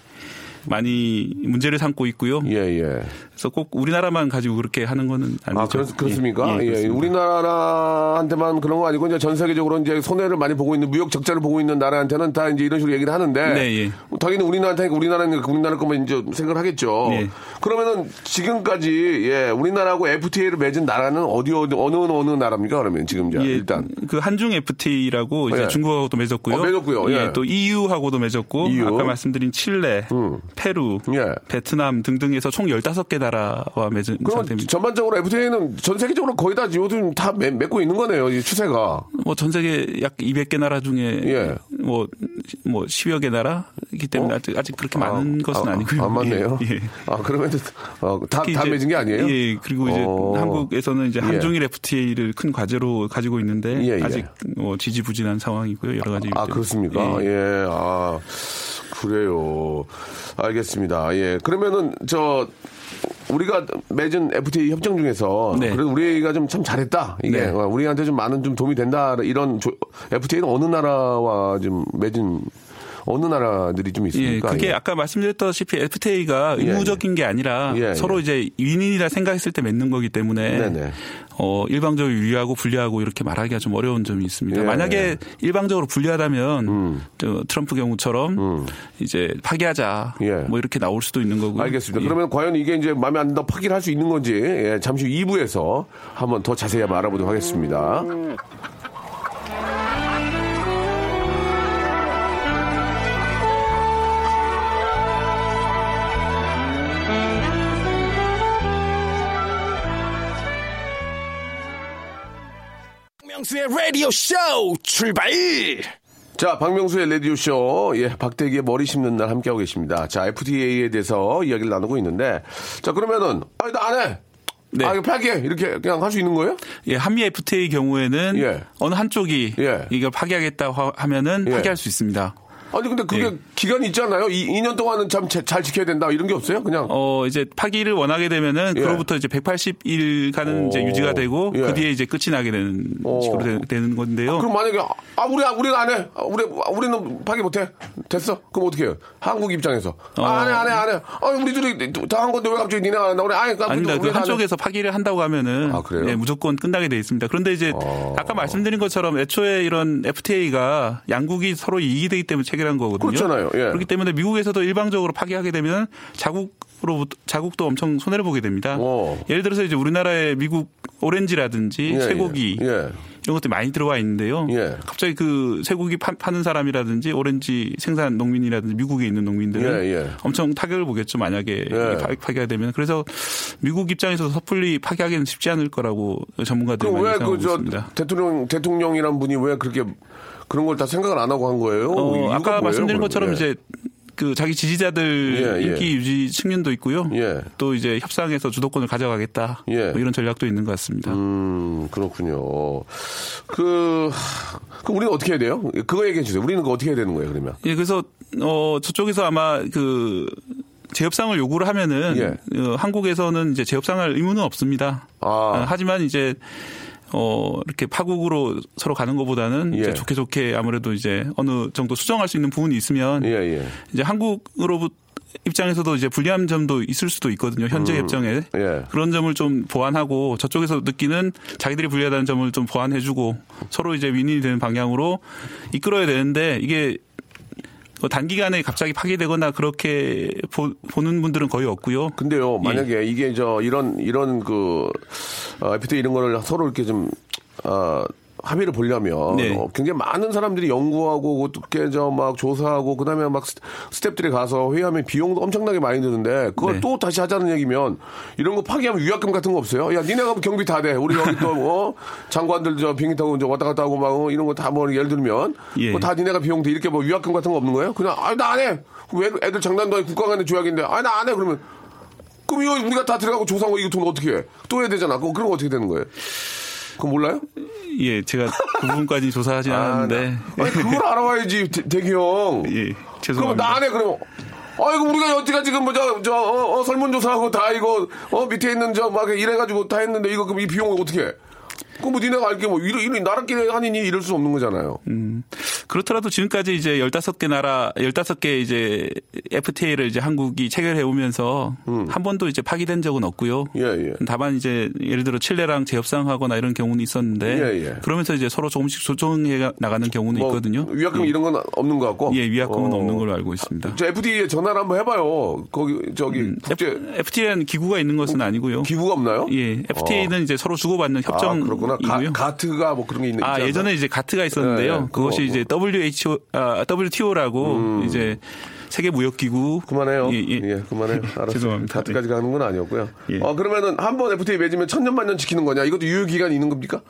Speaker 4: 많이 문제를 삼고 있고요.
Speaker 1: 예, 예.
Speaker 4: 그래서 꼭 우리나라만 가지고 그렇게 하는 거는 아니죠.
Speaker 1: 아, 그렇, 그렇습니까?
Speaker 4: 예,
Speaker 1: 예,
Speaker 4: 그렇습니다.
Speaker 1: 우리나라한테만 그런 거 아니고 이제 전 세계적으로 이제 손해를 많이 보고 있는 무역 적자를 보고 있는 나라한테는 다 이제 이런 식으로 얘기를 하는데
Speaker 4: 네, 예.
Speaker 1: 당연히 우리나라한테 우리나라는 우리나라 것만 이제 생각을 하겠죠.
Speaker 4: 네.
Speaker 1: 그러면은 지금까지 예, 우리나라하고 FTA를 맺은 나라는 어디 어디 어느 어느 나라입니까? 그러면 지금 이제
Speaker 4: 예,
Speaker 1: 일단
Speaker 4: 그 한중 FTA라고 이제
Speaker 1: 예.
Speaker 4: 중국하고도 맺었고요.
Speaker 1: 어, 맺었고요. 예.
Speaker 4: 또 EU하고도 맺었고
Speaker 1: EU.
Speaker 4: 아까 말씀드린 칠레,
Speaker 1: 음.
Speaker 4: 페루,
Speaker 1: 예.
Speaker 4: 베트남 등등에서 총 15개 나라 와 맺은
Speaker 1: 그럼
Speaker 4: 상태입니다.
Speaker 1: 전반적으로 FTA는 전 세계적으로 거의 다 요즘 다 맺, 맺고 있는 거네요. 이 추세가.
Speaker 4: 뭐 전 세계 약 200개 나라 중에
Speaker 1: 예.
Speaker 4: 뭐, 뭐 10여 개 나라이기 때문에 아직, 아직 그렇게 많은 것은
Speaker 1: 아,
Speaker 4: 아니고요.
Speaker 1: 안 맞네요.
Speaker 4: 예. 예.
Speaker 1: 아, 그러면 어, 다, 다
Speaker 4: 이제-
Speaker 1: 맺은 게 아니에요?
Speaker 4: 예, 그리고 이제
Speaker 1: 어.
Speaker 4: 한국에서는 이제
Speaker 1: 예.
Speaker 4: 한중일 FTA를 큰 과제로 가지고 있는데
Speaker 1: 예, 예.
Speaker 4: 아직 뭐 지지부진한 상황이고요. 여러 가지.
Speaker 1: 아,
Speaker 4: 때문에.
Speaker 1: 그렇습니까?
Speaker 4: 예.
Speaker 1: 예, 아, 그래요. 알겠습니다. 예. 그러면은, 저, 우리가 맺은 FTA 협정 중에서
Speaker 4: 네.
Speaker 1: 그래도 우리가 좀 참 잘했다. 이게
Speaker 4: 네.
Speaker 1: 어, 우리한테 좀 많은 좀 도움이 된다. 이런 조- FTA는 어느 나라와 좀 맺은 어느 나라들이 좀
Speaker 4: 예,
Speaker 1: 있습니까?
Speaker 4: 그게
Speaker 1: 예.
Speaker 4: 아까 말씀드렸다시피 FTA가
Speaker 1: 예,
Speaker 4: 의무적인 게 아니라
Speaker 1: 예,
Speaker 4: 서로 이제 윈윈이라 생각했을 때 맺는 거기 때문에
Speaker 1: 네네.
Speaker 4: 어, 일방적으로 유리하고 불리하고 이렇게 말하기가 좀 어려운 점이 있습니다.
Speaker 1: 예. 음.
Speaker 4: 만약에 일방적으로 불리하다면 저 트럼프 경우처럼 이제 파기하자
Speaker 1: 예.
Speaker 4: 뭐 이렇게 나올 수도 있는 거고요.
Speaker 1: 알겠습니다.
Speaker 4: 예.
Speaker 1: 그러면 과연 이게 이제 마음에 안 든다 파기를 할 수 있는 건지 예, 잠시 후 2부에서 한번 더 자세히 한번 알아보도록 하겠습니다.
Speaker 3: 명수의 라디오 쇼 출발!
Speaker 1: 자, 박명수의 라디오 쇼, 예, 박대기의 머리 심는 날 함께하고 계십니다. 자, FTA에 대해서 이야기를 나누고 있는데, 자, 그러면은, 아니, 나안 해!
Speaker 4: 네.
Speaker 1: 아, 이거 파기해! 이렇게 그냥 할 수 있는 거예요?
Speaker 4: 예, 한미 FTA 경우에는
Speaker 1: 예.
Speaker 4: 어느 한쪽이
Speaker 1: 예.
Speaker 4: 이걸 파기하겠다 하- 하면은
Speaker 1: 예.
Speaker 4: 파기할 수 있습니다.
Speaker 1: 아니, 근데 그게
Speaker 4: 예.
Speaker 1: 기간이 있잖아요. 이 2년 동안은 참 잘 지켜야 된다. 이런 게 없어요? 그냥.
Speaker 4: 어, 이제 파기를 원하게 되면은
Speaker 1: 예.
Speaker 4: 그로부터 이제 180일간은 이제
Speaker 1: 오.
Speaker 4: 유지가 되고
Speaker 1: 예.
Speaker 4: 그 뒤에 이제 끝이 나게 되는
Speaker 1: 오.
Speaker 4: 식으로 되, 는 건데요.
Speaker 1: 그럼 만약에, 아, 우리, 우리가 안 해. 아, 우리, 우리는 파기 못 해. 됐어? 그럼 어떻게 해요? 한국 입장에서.
Speaker 4: 어.
Speaker 1: 아, 안 해, 안 해, 안 해. 아, 우리 둘이 다 한 건데 왜 갑자기 니네가 안 한다. 우리, 아니,
Speaker 4: 아닙니다. 그 한쪽에서 파기를 한다고 하면은
Speaker 1: 아, 그래요?
Speaker 4: 예, 무조건 끝나게 돼 있습니다. 그런데 이제
Speaker 1: 어.
Speaker 4: 아까 말씀드린 것처럼 애초에 이런 FTA가 양국이 서로 이익이 되기 때문에 체결한 거거든요.
Speaker 1: 그렇잖아요. 예.
Speaker 4: 그렇기 때문에 미국에서도 일방적으로 파기하게 되면 자국으로 자국도 엄청 손해를 보게 됩니다.
Speaker 1: 오.
Speaker 4: 예를 들어서 이제 우리나라의 미국 오렌지라든지
Speaker 1: 예,
Speaker 4: 쇠고기
Speaker 1: 예. 예.
Speaker 4: 이런 것들이 많이 들어와 있는데요.
Speaker 1: 예.
Speaker 4: 갑자기 그 쇠고기 파, 는 사람이라든지 오렌지 생산 농민이라든지 미국에 있는 농민들은
Speaker 1: 예, 예.
Speaker 4: 엄청 타격을 보겠죠. 만약에
Speaker 1: 예.
Speaker 4: 파, 파기가 되면 그래서 미국 입장에서 섣불리 파기하기는 쉽지 않을 거라고 전문가들이 많이
Speaker 1: 왜
Speaker 4: 생각하고
Speaker 1: 그저
Speaker 4: 있습니다.
Speaker 1: 대통령 대통령이란 분이 왜 그렇게 그런 걸 다 생각을 안 하고 한 거예요?
Speaker 4: 어, 아까
Speaker 1: 뭐예요,
Speaker 4: 말씀드린? 것처럼
Speaker 1: 예.
Speaker 4: 이제 그 자기 지지자들
Speaker 1: 예, 예.
Speaker 4: 인기 유지 측면도 있고요.
Speaker 1: 예.
Speaker 4: 또 이제 협상에서 주도권을 가져가겠다.
Speaker 1: 예.
Speaker 4: 뭐 이런 전략도 있는 것 같습니다.
Speaker 1: 음 그렇군요. 그 하, 그럼 우리는 어떻게 해야 돼요? 그거 얘기해 주세요. 우리는 그거 어떻게 해야 되는 거예요? 그러면
Speaker 4: 예, 그래서 어 저쪽에서 아마 그 재협상을 요구를 하면은
Speaker 1: 예.
Speaker 4: 어, 한국에서는 이제 재협상할 의무는 없습니다.
Speaker 1: 아.
Speaker 4: 어, 하지만 이제 어 이렇게 파국으로 서로 가는 것보다는
Speaker 1: 예.
Speaker 4: 이제 좋게 좋게 아무래도 이제 어느 정도 수정할 수 있는 부분이 있으면
Speaker 1: 예 예.
Speaker 4: 이제 한국으로부터 입장에서도 이제 불리한 점도 있을 수도 있거든요. 현재 협정에
Speaker 1: 예.
Speaker 4: 그런 점을 좀 보완하고 저쪽에서 느끼는 자기들이 불리하다는 점을 좀 보완해주고 서로 이제 윈윈이 되는 방향으로 이끌어야 되는데 이게 뭐 단기간에 갑자기 파기되거나 그렇게 보, 는 분들은 거의 없고요.
Speaker 1: 근데요,
Speaker 4: 예.
Speaker 1: 만약에 이게 저 이런 이런 그 어, FTA 이런 거를 서로 이렇게 좀 어, 합의를 보려면
Speaker 4: 네.
Speaker 1: 어, 굉장히 많은 사람들이 연구하고 어떻게 저 막 조사하고 그다음에 막 스- 스텝들이 가서 회의하면 비용도 엄청나게 많이 드는데 그걸
Speaker 4: 네.
Speaker 1: 또 다시 하자는 얘기면 이런 거 파기하면 위약금 같은 거 없어요? 야, 니네가 뭐 경비 다 돼. 우리 여기 또 어, 장관들 저 비행기 타고 이제 왔다 갔다 하고 막 어, 이런 거 다 뭐 예를 들면
Speaker 4: 예.
Speaker 1: 뭐 다 니네가 비용 돼 이렇게 뭐 위약금 같은 거 없는 거예요? 그냥 아, 나 안 해. 왜 애들 장난도 아니고 국가 간의 조약인데 아, 나 안 해. 그러면 그럼 이거 우리가 다 들어가고 조사한 거 이거 돈 어떻게 해? 또 해야 되잖아. 그럼 그런 거 어떻게 되는 거예요? 그거 몰라요?
Speaker 4: 예, 제가 그 부분까지 조사하지 않았는데.
Speaker 1: 나- 아니, 그걸 알아와야지, 대- 대기 형.
Speaker 4: 예,
Speaker 1: 그럼
Speaker 4: 죄송합니다.
Speaker 1: 나안 해, 그러면. 아이고, 우리가 여태까지 지금 뭐, 저, 저, 어, 어, 설문조사하고 다 이거, 어, 밑에 있는 저, 막 이래가지고 다 했는데 이거 그럼 이 비용을 어떻게 해? 그럼 뭐 니네가 알게 뭐, 이런, 이런, 나라끼리 하니니 이럴 수 없는 거잖아요.
Speaker 4: 음. 그렇더라도 지금까지 이제 15개 나라, 15개 이제 FTA를 이제 한국이 체결해 오면서 한 번도 이제 파기된 적은 없고요.
Speaker 1: 음. 예, 예.
Speaker 4: 다만 이제 예를 들어 칠레랑 재협상하거나 이런 경우는 있었는데
Speaker 1: 예, 예.
Speaker 4: 그러면서 이제 서로 조금씩 조정해 나가는 경우는
Speaker 1: 뭐,
Speaker 4: 있거든요.
Speaker 1: 위약금
Speaker 4: 예.
Speaker 1: 이런 건 없는 것 같고.
Speaker 4: 예, 위약금은
Speaker 1: 어.
Speaker 4: 없는 걸로 알고 있습니다.
Speaker 1: 저 FDA에 전화를 한번 해 봐요. 거기, 저기, 국제,
Speaker 4: FTA는 기구가 있는 것은 아니고요.
Speaker 1: 기구가 없나요?
Speaker 4: 예, FTA는 이제 서로 주고받는
Speaker 1: 아,
Speaker 4: 협정이고요.
Speaker 1: 가, 가트가 뭐 그런 게 있는
Speaker 4: 아? 예전에 이제 가트가 있었는데요.
Speaker 1: 예, 예.
Speaker 4: 그것이
Speaker 1: 그거,
Speaker 4: 이제 WHO, 아, WTO라고
Speaker 1: 음.
Speaker 4: 이제 세계 무역기구
Speaker 1: 그만해요.
Speaker 4: 예, 예.
Speaker 1: 예, 그만해요. 알았어요.
Speaker 4: 죄송합니다.
Speaker 1: 다트까지 가는 건 아니었고요.
Speaker 4: 예.
Speaker 1: 어, 그러면은 한 번 FTA 맺으면 천년만년 지키는 거냐? 이것도 유효 기간이 있는 겁니까?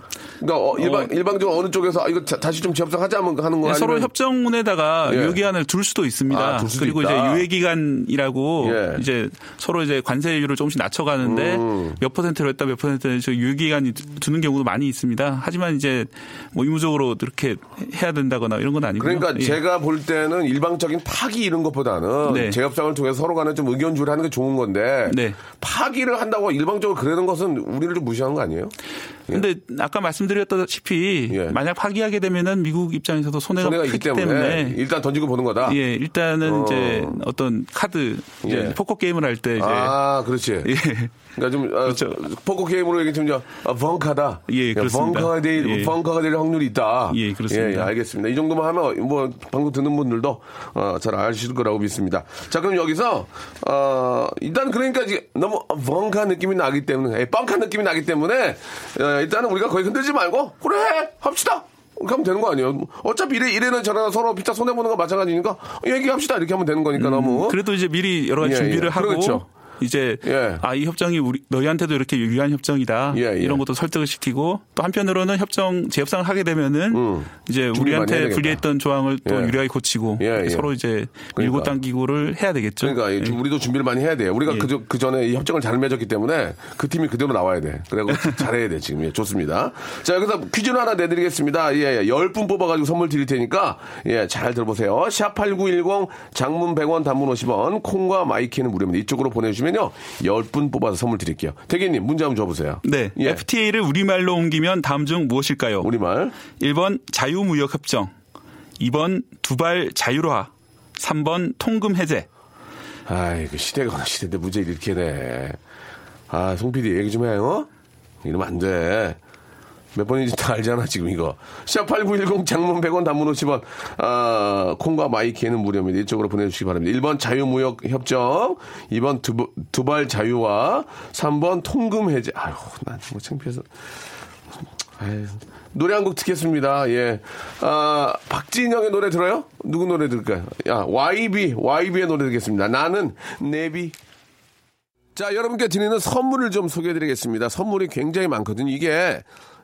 Speaker 1: 그러니까 어, 일방, 일방적으로 어느 쪽에서 아, 이거 자- 다시 좀 재협상하자면 하는 거
Speaker 4: 네, 서로 협정문에다가
Speaker 1: 예.
Speaker 4: 유효기간을 둘 수도 있습니다.
Speaker 1: 아, 둘 수도
Speaker 4: 그리고
Speaker 1: 있다.
Speaker 4: 이제 유예 기간이라고
Speaker 1: 예.
Speaker 4: 이제 서로 이제 관세율을 조금씩 낮춰가는데
Speaker 1: 음.
Speaker 4: 몇 퍼센트로 했다 몇 퍼센트로 저 유예 기간이 두- 두는 경우도 많이 있습니다. 하지만 이제 뭐 의무적으로 이렇게 해야 된다거나 이런 건 아니고요.
Speaker 1: 그러니까
Speaker 4: 예.
Speaker 1: 제가 볼 때는 일방적인 파기 이런 것보다는
Speaker 4: 네.
Speaker 1: 재협상을 통해서 서로 간에 좀 의견 조율 하는 게 좋은 건데
Speaker 4: 네.
Speaker 1: 파기를 한다고 일방적으로 그러는 것은 우리를 좀 무시하는 거 아니에요?
Speaker 4: 근데 아까 말씀드렸다시피
Speaker 1: 예.
Speaker 4: 만약 파기하게 되면은 미국 입장에서도 손해가,
Speaker 1: 손해가 있기
Speaker 4: 크기
Speaker 1: 때문에, 일단 던지고 보는 거다.
Speaker 4: 예, 일단은
Speaker 1: 어.
Speaker 4: 이제 어떤 카드 이제
Speaker 1: 예.
Speaker 4: 포커 게임을 할 때 이제
Speaker 1: 아, 그렇지.
Speaker 4: 예.
Speaker 1: 그러니까 좀 아,
Speaker 4: 그렇죠.
Speaker 1: 포커 게임으로 얘기하면 아, 벙카다.
Speaker 4: 예, 그렇습니다.
Speaker 1: 벙카가 될
Speaker 4: 예.
Speaker 1: 벙카가 될 확률이 있다.
Speaker 4: 예, 그렇습니다.
Speaker 1: 예, 예, 알겠습니다. 이 정도만 하면 뭐 방송 듣는 분들도 어, 잘 아실 거라고 믿습니다. 자, 그럼 여기서 어, 일단 그러니까 너무 벙카 느낌이 나기 때문에, 예, 벙카 느낌이 나기 때문에 어, 일단은 우리가 거의 흔들지 말고 그래 합시다. 하면 되는 거 아니에요? 어차피 이래, 이래는 저래는 서로 피자 손해보는 거 마찬가지니까 얘기합시다. 이렇게 하면 되는 거니까 너무.
Speaker 4: 음, 그래도 이제 미리 여러 가지
Speaker 1: 예,
Speaker 4: 준비를
Speaker 1: 예.
Speaker 4: 하고
Speaker 1: 그렇죠.
Speaker 4: 이제
Speaker 1: 예.
Speaker 4: 아이 협정이 우리 너희한테도 이렇게 유리한 협정이다
Speaker 1: 예, 예.
Speaker 4: 이런 것도 설득을 시키고 또 한편으로는 협정 재협상을 하게 되면은 이제
Speaker 1: 많이 해야
Speaker 4: 우리한테. 불리했던 조항을 또
Speaker 1: 예.
Speaker 4: 유리하게 고치고
Speaker 1: 예, 예.
Speaker 4: 서로 이제
Speaker 1: 그러니까.
Speaker 4: 밀고 당기고를 해야 되겠죠.
Speaker 1: 그러니까. 우리도 준비를 많이 해야 돼요. 우리가
Speaker 4: 예.
Speaker 1: 그, 그 전에 이 협정을 잘 맺었기 때문에 그 팀이 그대로 나와야 돼. 그래고 잘해야 돼, 지금. 예, 좋습니다. 자, 여기서 퀴즈를 하나 내드리겠습니다. 예, 예. 10분 뽑아가지고 선물 드릴 테니까, 예, 잘 들어보세요. 샵8910 장문 100원 단문 50원, 콩과 my K는 무료입니다. 이쪽으로 보내주시면 요. 10분 뽑아서 선물 드릴게요. 대기님, 문제 한번 줘보세요.
Speaker 4: 네.
Speaker 1: 예.
Speaker 4: FTA를 우리말로 옮기면 다음 중 무엇일까요?
Speaker 1: 우리말.
Speaker 4: 1번 자유무역협정, 2번 두발 자유로화, 3번 통금 해제.
Speaker 1: 아이, 그 시대가 어느 시대인데 문제를 이렇게 내. 아, 송 PD 얘기 좀 해요. 이러면 안 돼. 몇 번인지 다 알잖아, 지금 이거. 샵8910 장문 100원 단문 50원. 아, 콩과 마이키에는 무료입니다. 이쪽으로 보내주시기 바랍니다. 1번 자유무역 협정, 2번 두, 두발 자유화, 3번 통금 해제. 아유, 난 정말 창피해서. 아유, 노래 한 곡 듣겠습니다. 예. 아, 박진영의 노래 들어요? 누구 노래 들을까요? 야, YB, YB의 노래 듣겠습니다. 나는 내비. 자, 여러분께 드리는 선물을 좀 소개해 드리겠습니다. 선물이 굉장히 많거든요. 이게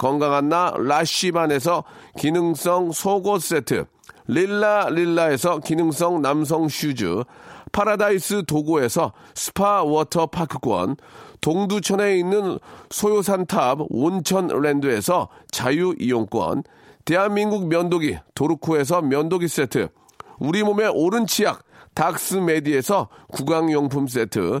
Speaker 1: 건강한 나 라쉬반에서 기능성 속옷 세트, 릴라 릴라에서 기능성 남성 슈즈, 파라다이스 도고에서 스파 워터 파크권, 동두천에 있는 소요산탑 온천랜드에서 자유 이용권, 대한민국 면도기 도르코에서 면도기 세트, 우리 몸의 옳은 치약 닥스메디에서 구강용품 세트,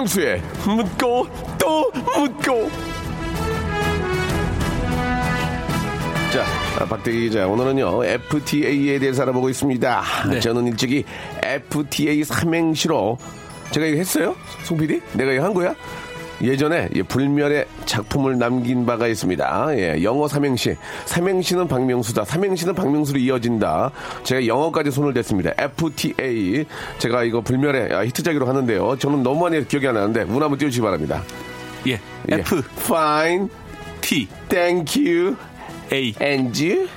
Speaker 1: 박명수의 묻고 또 묻고 자, 아, 박대기 기자, 오늘은요, FTA에 대해서 알아보고 있습니다. 저는 일찍이 FTA 삼행시로, 제가 이거 했어요? 송 PD? 내가 이거 한 거야? 예전에 이 불멸의 작품을 남긴 바가 있습니다. 예, 영어 삼행시. 삼행시는 박명수다. 삼행시는 박명수로 이어진다. 제가 영어까지 손을 댔습니다. FTA. 제가 이거 불멸의 아, 히트작으로 하는데요. 저는 너무 많이 기억이 안 나는데, 문 한번 띄워주시기 바랍니다.
Speaker 4: 예.
Speaker 1: 예.
Speaker 4: F,
Speaker 1: Fine.
Speaker 4: T,
Speaker 1: Thank you.
Speaker 4: A.
Speaker 1: NG?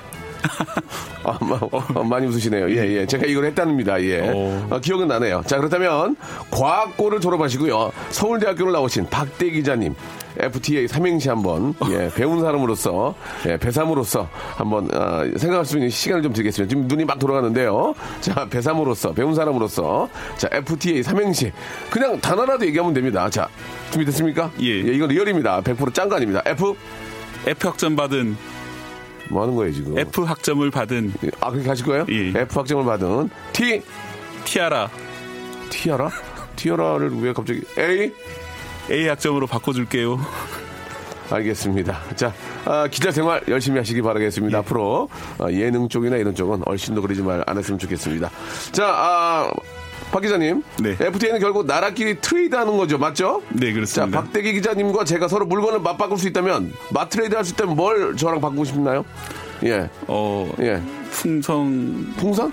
Speaker 1: 아, 마- 어, 많이 웃으시네요. 예, 예. 제가 이걸 했답니다. 예.
Speaker 4: 오.
Speaker 1: 어, 기억은 나네요. 자, 그렇다면, 과학고를 졸업하시고요. 서울대학교를 나오신 박대 기자님. FTA 삼행시 한번, 예, 배운 사람으로서, 예, 배삼으로서 한번, 아, 생각할 수 있는 시간을 좀 드리겠습니다. 지금 눈이 막 돌아가는데요. 자, 배삼으로서, 배운 사람으로서, 자, FTA 삼행시. 그냥 단 하나도 얘기하면 됩니다. 자, 준비됐습니까?
Speaker 4: 예.
Speaker 1: 이건 리얼입니다. 100%짠 거 아닙니다. F,
Speaker 4: F 학점 받은,
Speaker 1: 뭐 하는 거예요, 지금?
Speaker 4: F 학점을 받은
Speaker 1: 아, 그렇게 가실 거예요?
Speaker 4: 예.
Speaker 1: F 학점을 받은 T,
Speaker 4: 티아라,
Speaker 1: 티아라? 티아라를 왜 갑자기 A?
Speaker 4: A 학점으로 바꿔줄게요.
Speaker 1: 알겠습니다. 자, 아, 기자 생활 열심히 하시기 바라겠습니다. 앞으로 아, 예능 쪽이나 이런 쪽은 얼씬도 그러지 말 안 했으면 좋겠습니다. 자, 아, 박 기자님.
Speaker 4: 네.
Speaker 1: FTA는 결국 나라끼리 트레이드 하는 거죠. 맞죠?
Speaker 4: 네,
Speaker 1: 자,
Speaker 4: 그렇습니다.
Speaker 1: 박대기 기자님과 제가 서로 물건을 맞바꿀 수 있다면, 맞트레이드 할 수 있다면 뭘 저랑 바꾸고 싶나요? 예.
Speaker 4: 어,
Speaker 1: 예.
Speaker 4: 풍성한
Speaker 1: 풍선?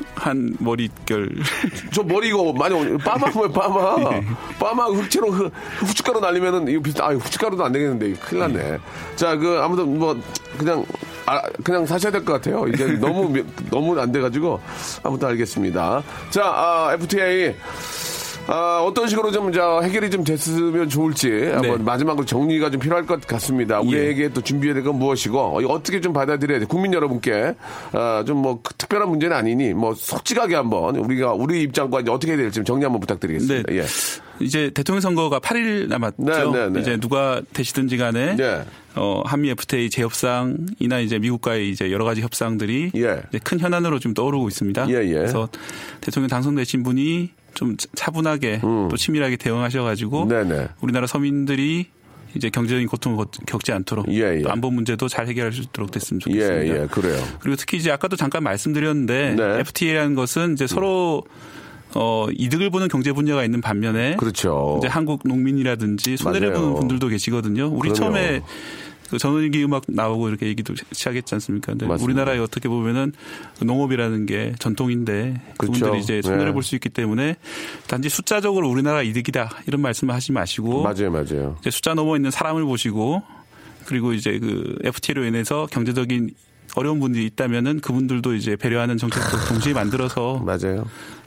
Speaker 4: 머릿결.
Speaker 1: 저 머리 이거 많이 올- 빠마 뭐야 빠마
Speaker 4: 예.
Speaker 1: 빠마 흑채로 흑- 후춧가루 날리면은 이거 비슷 아 후춧가루도 안 되겠는데 큰일 났네
Speaker 4: 예.
Speaker 1: 자 그 아무튼 뭐 그냥 아 그냥 사셔야 될 것 같아요. 이제 너무 미- 너무 안 돼가지고. 아무튼 알겠습니다. 자 아, FTA 아, 어떤 식으로 좀 저, 해결이 좀 됐으면 좋을지 한번 마지막으로 정리가 좀 필요할 것 같습니다. 우리에게 또 준비해야 될 건 무엇이고 이거 어떻게 좀 받아들여야 돼? 국민 여러분께 아, 좀뭐 특별한 문제는 아니니 뭐 솔직하게 한번 우리가 우리 입장과 이제 어떻게 해야 될지 좀 정리 한번 부탁드리겠습니다.
Speaker 4: 네.
Speaker 1: 예.
Speaker 4: 이제 대통령 선거가 8일 남았죠.
Speaker 1: 네, 네, 네.
Speaker 4: 이제 누가 되시든지 간에
Speaker 1: 네.
Speaker 4: 어, 한미 FTA 재협상이나 이제 미국과의 이제 여러 가지 협상들이
Speaker 1: 예.
Speaker 4: 큰 현안으로 좀 떠오르고 있습니다.
Speaker 1: 예, 예.
Speaker 4: 그래서 대통령 당선되신 분이 좀 차분하게 또 치밀하게 대응하셔가지고
Speaker 1: 음. 네네.
Speaker 4: 우리나라 서민들이 이제 경제적인 고통을 겪- 겪지 않도록
Speaker 1: 예, 예.
Speaker 4: 또 안보 문제도 잘 해결할 수 있도록 됐으면
Speaker 1: 예,
Speaker 4: 좋겠습니다.
Speaker 1: 예, 그래요.
Speaker 4: 그리고 특히 이제 아까도 잠깐 말씀드렸는데
Speaker 1: 네.
Speaker 4: FTA라는 것은 이제 서로 어, 이득을 보는 경제 분야가 있는 반면에
Speaker 1: 그렇죠.
Speaker 4: 이제 한국 농민이라든지 손해를
Speaker 1: 맞아요.
Speaker 4: 보는 분들도 계시거든요. 우리
Speaker 1: 그럼요.
Speaker 4: 처음에 그 전원일기 음악 나오고 이렇게 얘기도 시작했지 않습니까? 근데
Speaker 1: 맞습니다.
Speaker 4: 우리나라에 어떻게 보면은 그 농업이라는 게 전통인데
Speaker 1: 그렇죠.
Speaker 4: 그분들이 이제 손해를
Speaker 1: 네.
Speaker 4: 볼수 있기 때문에 단지 숫자적으로 우리나라 이득이다 이런 말씀을 하지 마시고
Speaker 1: 맞아요, 맞아요.
Speaker 4: 이제 숫자 넘어 있는 사람을 보시고 그리고 이제 그 FTA로 인해서 경제적인 어려운 분들이 있다면은 그분들도 이제 배려하는 정책도 동시에 만들어서
Speaker 1: 맞아요.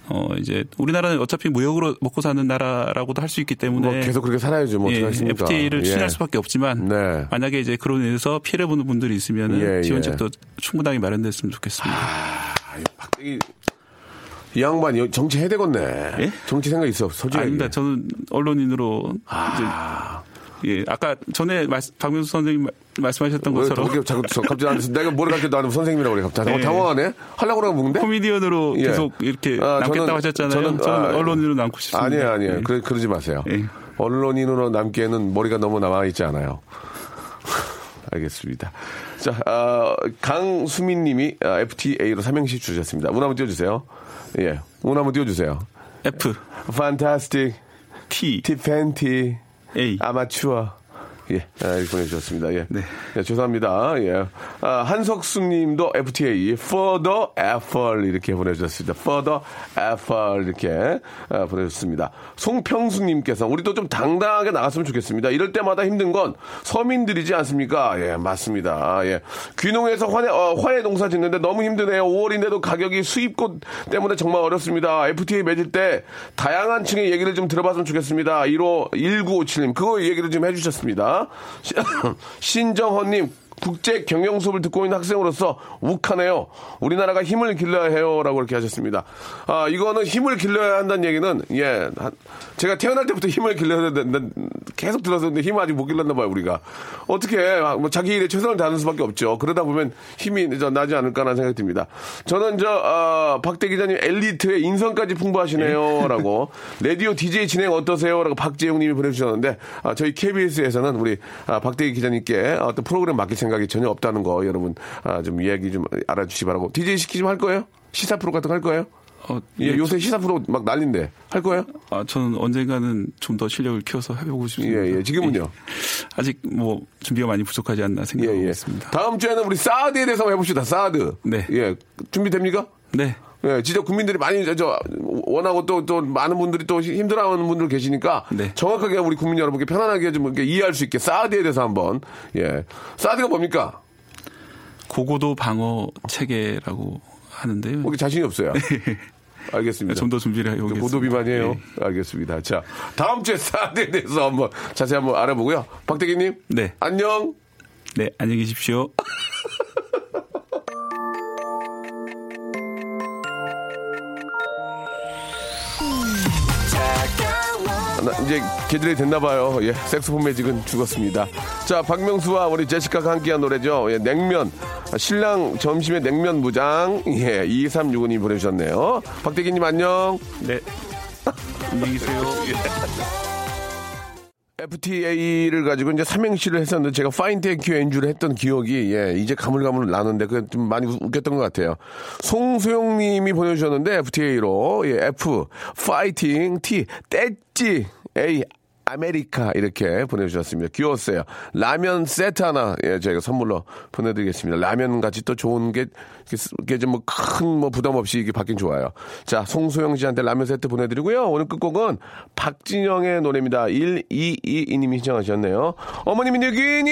Speaker 4: 어 이제 우리나라는 어차피 무역으로 먹고 사는 나라라고도 할 수 있기 때문에
Speaker 1: 뭐 계속 그렇게 살아야죠. 뭐
Speaker 4: 예? FTA를
Speaker 1: 예.
Speaker 4: 추진할 수밖에 없지만
Speaker 1: 네.
Speaker 4: 만약에 이제 그로 인해서 피해를 보는 분들이 있으면
Speaker 1: 예, 예.
Speaker 4: 은 지원책도 충분하게 마련됐으면 좋겠습니다.
Speaker 1: 이, 이 양반이 정치 해야 되겠네.
Speaker 4: 예?
Speaker 1: 정치 생각 있어. 솔직히.
Speaker 4: 아닙니다. 저는 언론인으로 이제 예 아까 전에 말, 박명수 선생님 말- 말씀하셨던
Speaker 1: 왜
Speaker 4: 것처럼
Speaker 1: 그렇게 자꾸 저 갑자기 안 내가 뭐를 가르쳐 나는 선생님이라고 그래. 갑자기
Speaker 4: 예.
Speaker 1: 당황하네. 하려고 그러는 건데?
Speaker 4: 코미디언으로
Speaker 1: 예.
Speaker 4: 계속 이렇게
Speaker 1: 아,
Speaker 4: 남겠다고
Speaker 1: 저는-
Speaker 4: 하셨잖아요.
Speaker 1: 저는,
Speaker 4: 저는,
Speaker 1: 아,
Speaker 4: 언론인으로 남고 싶습니다.
Speaker 1: 아니에요, 아니에요.
Speaker 4: 예.
Speaker 1: 그러, 그러지 마세요.
Speaker 4: 예.
Speaker 1: 언론인으로 남기에는 머리가 너무 남아있지 않아요. 알겠습니다. 자, 아, 강수민 님이 아, FTA로 삼행시 주셨습니다. 문 한번 띄워주세요. 예. 문 한번 띄워주세요.
Speaker 4: F
Speaker 1: 판타스틱,
Speaker 4: T
Speaker 1: 티
Speaker 4: A
Speaker 1: 아마추어. 예, 아, 이렇게 보내주셨습니다. 예.
Speaker 4: 네.
Speaker 1: 예, 죄송합니다. 예. 아, 한석수 님도 FTA, further effort 이렇게 보내주셨습니다. further effort 이렇게 아, 보내주셨습니다. 송평수 님께서 우리도 좀 당당하게 나갔으면 좋겠습니다. 이럴 때마다 힘든 건 서민들이지 않습니까? 예, 맞습니다. 예. 귀농해서 화해, 어, 화해 농사 짓는데 너무 힘드네요. 5월인데도 가격이 수입꽃 때문에 정말 어렵습니다. FTA 맺을 때 다양한 층의 얘기를 좀 들어봤으면 좋겠습니다. 1호 1957님 그거 얘기를 좀 해주셨습니다. 시- 신정헌님 국제 경영 수업을 듣고 있는 학생으로서 욱하네요. 우리나라가 힘을 길러야 해요라고 이렇게 하셨습니다. 아 이거는 힘을 길러야 한다는 얘기는 예 한- 제가 태어날 때부터 힘을 길러야 된다 계속 들었었는데 힘을 아직 못 길렀나 봐요 우리가 어떻게 아, 뭐 자기 일에 최선을 다하는 수밖에 없죠. 그러다 보면 힘이 저 나지 않을까라는 생각이 듭니다. 저는 저 아, 박대 기자님 엘리트의 인성까지 풍부하시네요라고 라디오 DJ 진행 어떠세요라고 박재용님이 보내주셨는데 아, 저희 KBS에서는 우리 아, 박대 기자님께 어떤 프로그램 맡길 생각 이 전혀 없다는 거 여러분 아, 좀 이야기 좀 알아주시기 바라고 DJ 시키 좀 할 거예요? 시사 프로 같은 거 할 거예요?
Speaker 4: 어,
Speaker 1: 예, 요새 시사 프로 막 난린데 할 거예요?
Speaker 4: 아, 저는 언젠가는 좀 더 실력을 키워서 해보고 싶습니다.
Speaker 1: 예, 예. 지금은요?
Speaker 4: 예. 아직 뭐 준비가 많이 부족하지 않나 생각하고
Speaker 1: 예, 예.
Speaker 4: 있습니다.
Speaker 1: 다음 주에는 우리 사드에 대해서 한번 해봅시다. 사드.
Speaker 4: 네.
Speaker 1: 예, 준비됩니까?
Speaker 4: 네.
Speaker 1: 예, 진짜 국민들이 많이 저, 저 원하고 또 또 많은 분들이 또 힘들어하는 분들 계시니까
Speaker 4: 네.
Speaker 1: 정확하게 우리 국민 여러분께 편안하게 좀 이렇게 이해할 수 있게 사드에 대해서 한번 예, 사드가 뭡니까?
Speaker 4: 고고도 방어 체계라고 하는데요.
Speaker 1: 뭐 자신이 없어요. 알겠습니다.
Speaker 4: 좀 더 준비를 해보겠습니다.
Speaker 1: 고도 비만이에요.
Speaker 4: 예.
Speaker 1: 알겠습니다. 자, 다음 주에 사드에 대해서 한번 자세히 한번 알아보고요. 박대기님.
Speaker 4: 네.
Speaker 1: 안녕.
Speaker 4: 네, 안녕히 계십시오.
Speaker 1: 이제 계절이 됐나 봐요. 예, 색소폰 매직은 죽었습니다. 자, 박명수와 우리 제시카가 함께한 노래죠. 예, 냉면. 신랑 점심에 냉면 무장. 예, 2365님 보내주셨네요. 박대기님 안녕.
Speaker 4: 네. 안녕히 계세요.
Speaker 1: FTA를 가지고 이제 삼행시를 했었는데 제가 fine thank you and you를 했던 기억이 예, 이제 가물가물 나는데 그 좀 많이 웃- 웃겼던 것 같아요. 송소영 님이 보내주셨는데 FTA로 예, F 파이팅 T 떼찌 A 아메리카 이렇게 보내주셨습니다. 귀여웠어요. 라면 세트 하나 예, 저희가 선물로 보내드리겠습니다. 라면 같이 또 좋은 게 이게 좀뭐 큰 뭐 부담 없이 이게 받긴 좋아요. 자 송소영 씨한테 라면 세트 보내드리고요. 오늘 끝곡은 박진영의 노래입니다. 1222님이 신청하셨네요. 어머님이 누구니?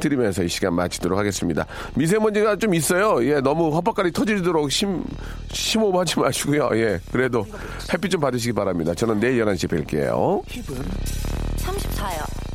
Speaker 1: 들으면서 이 시간 마치도록 하겠습니다. 미세먼지가 좀 있어요. 예, 너무 헛박갈이 터지도록 심 심호흡하지 마시고요. 예, 그래도 햇빛 좀 받으시기 바랍니다. 저는 내일 11시에 뵐게요.
Speaker 9: 34요.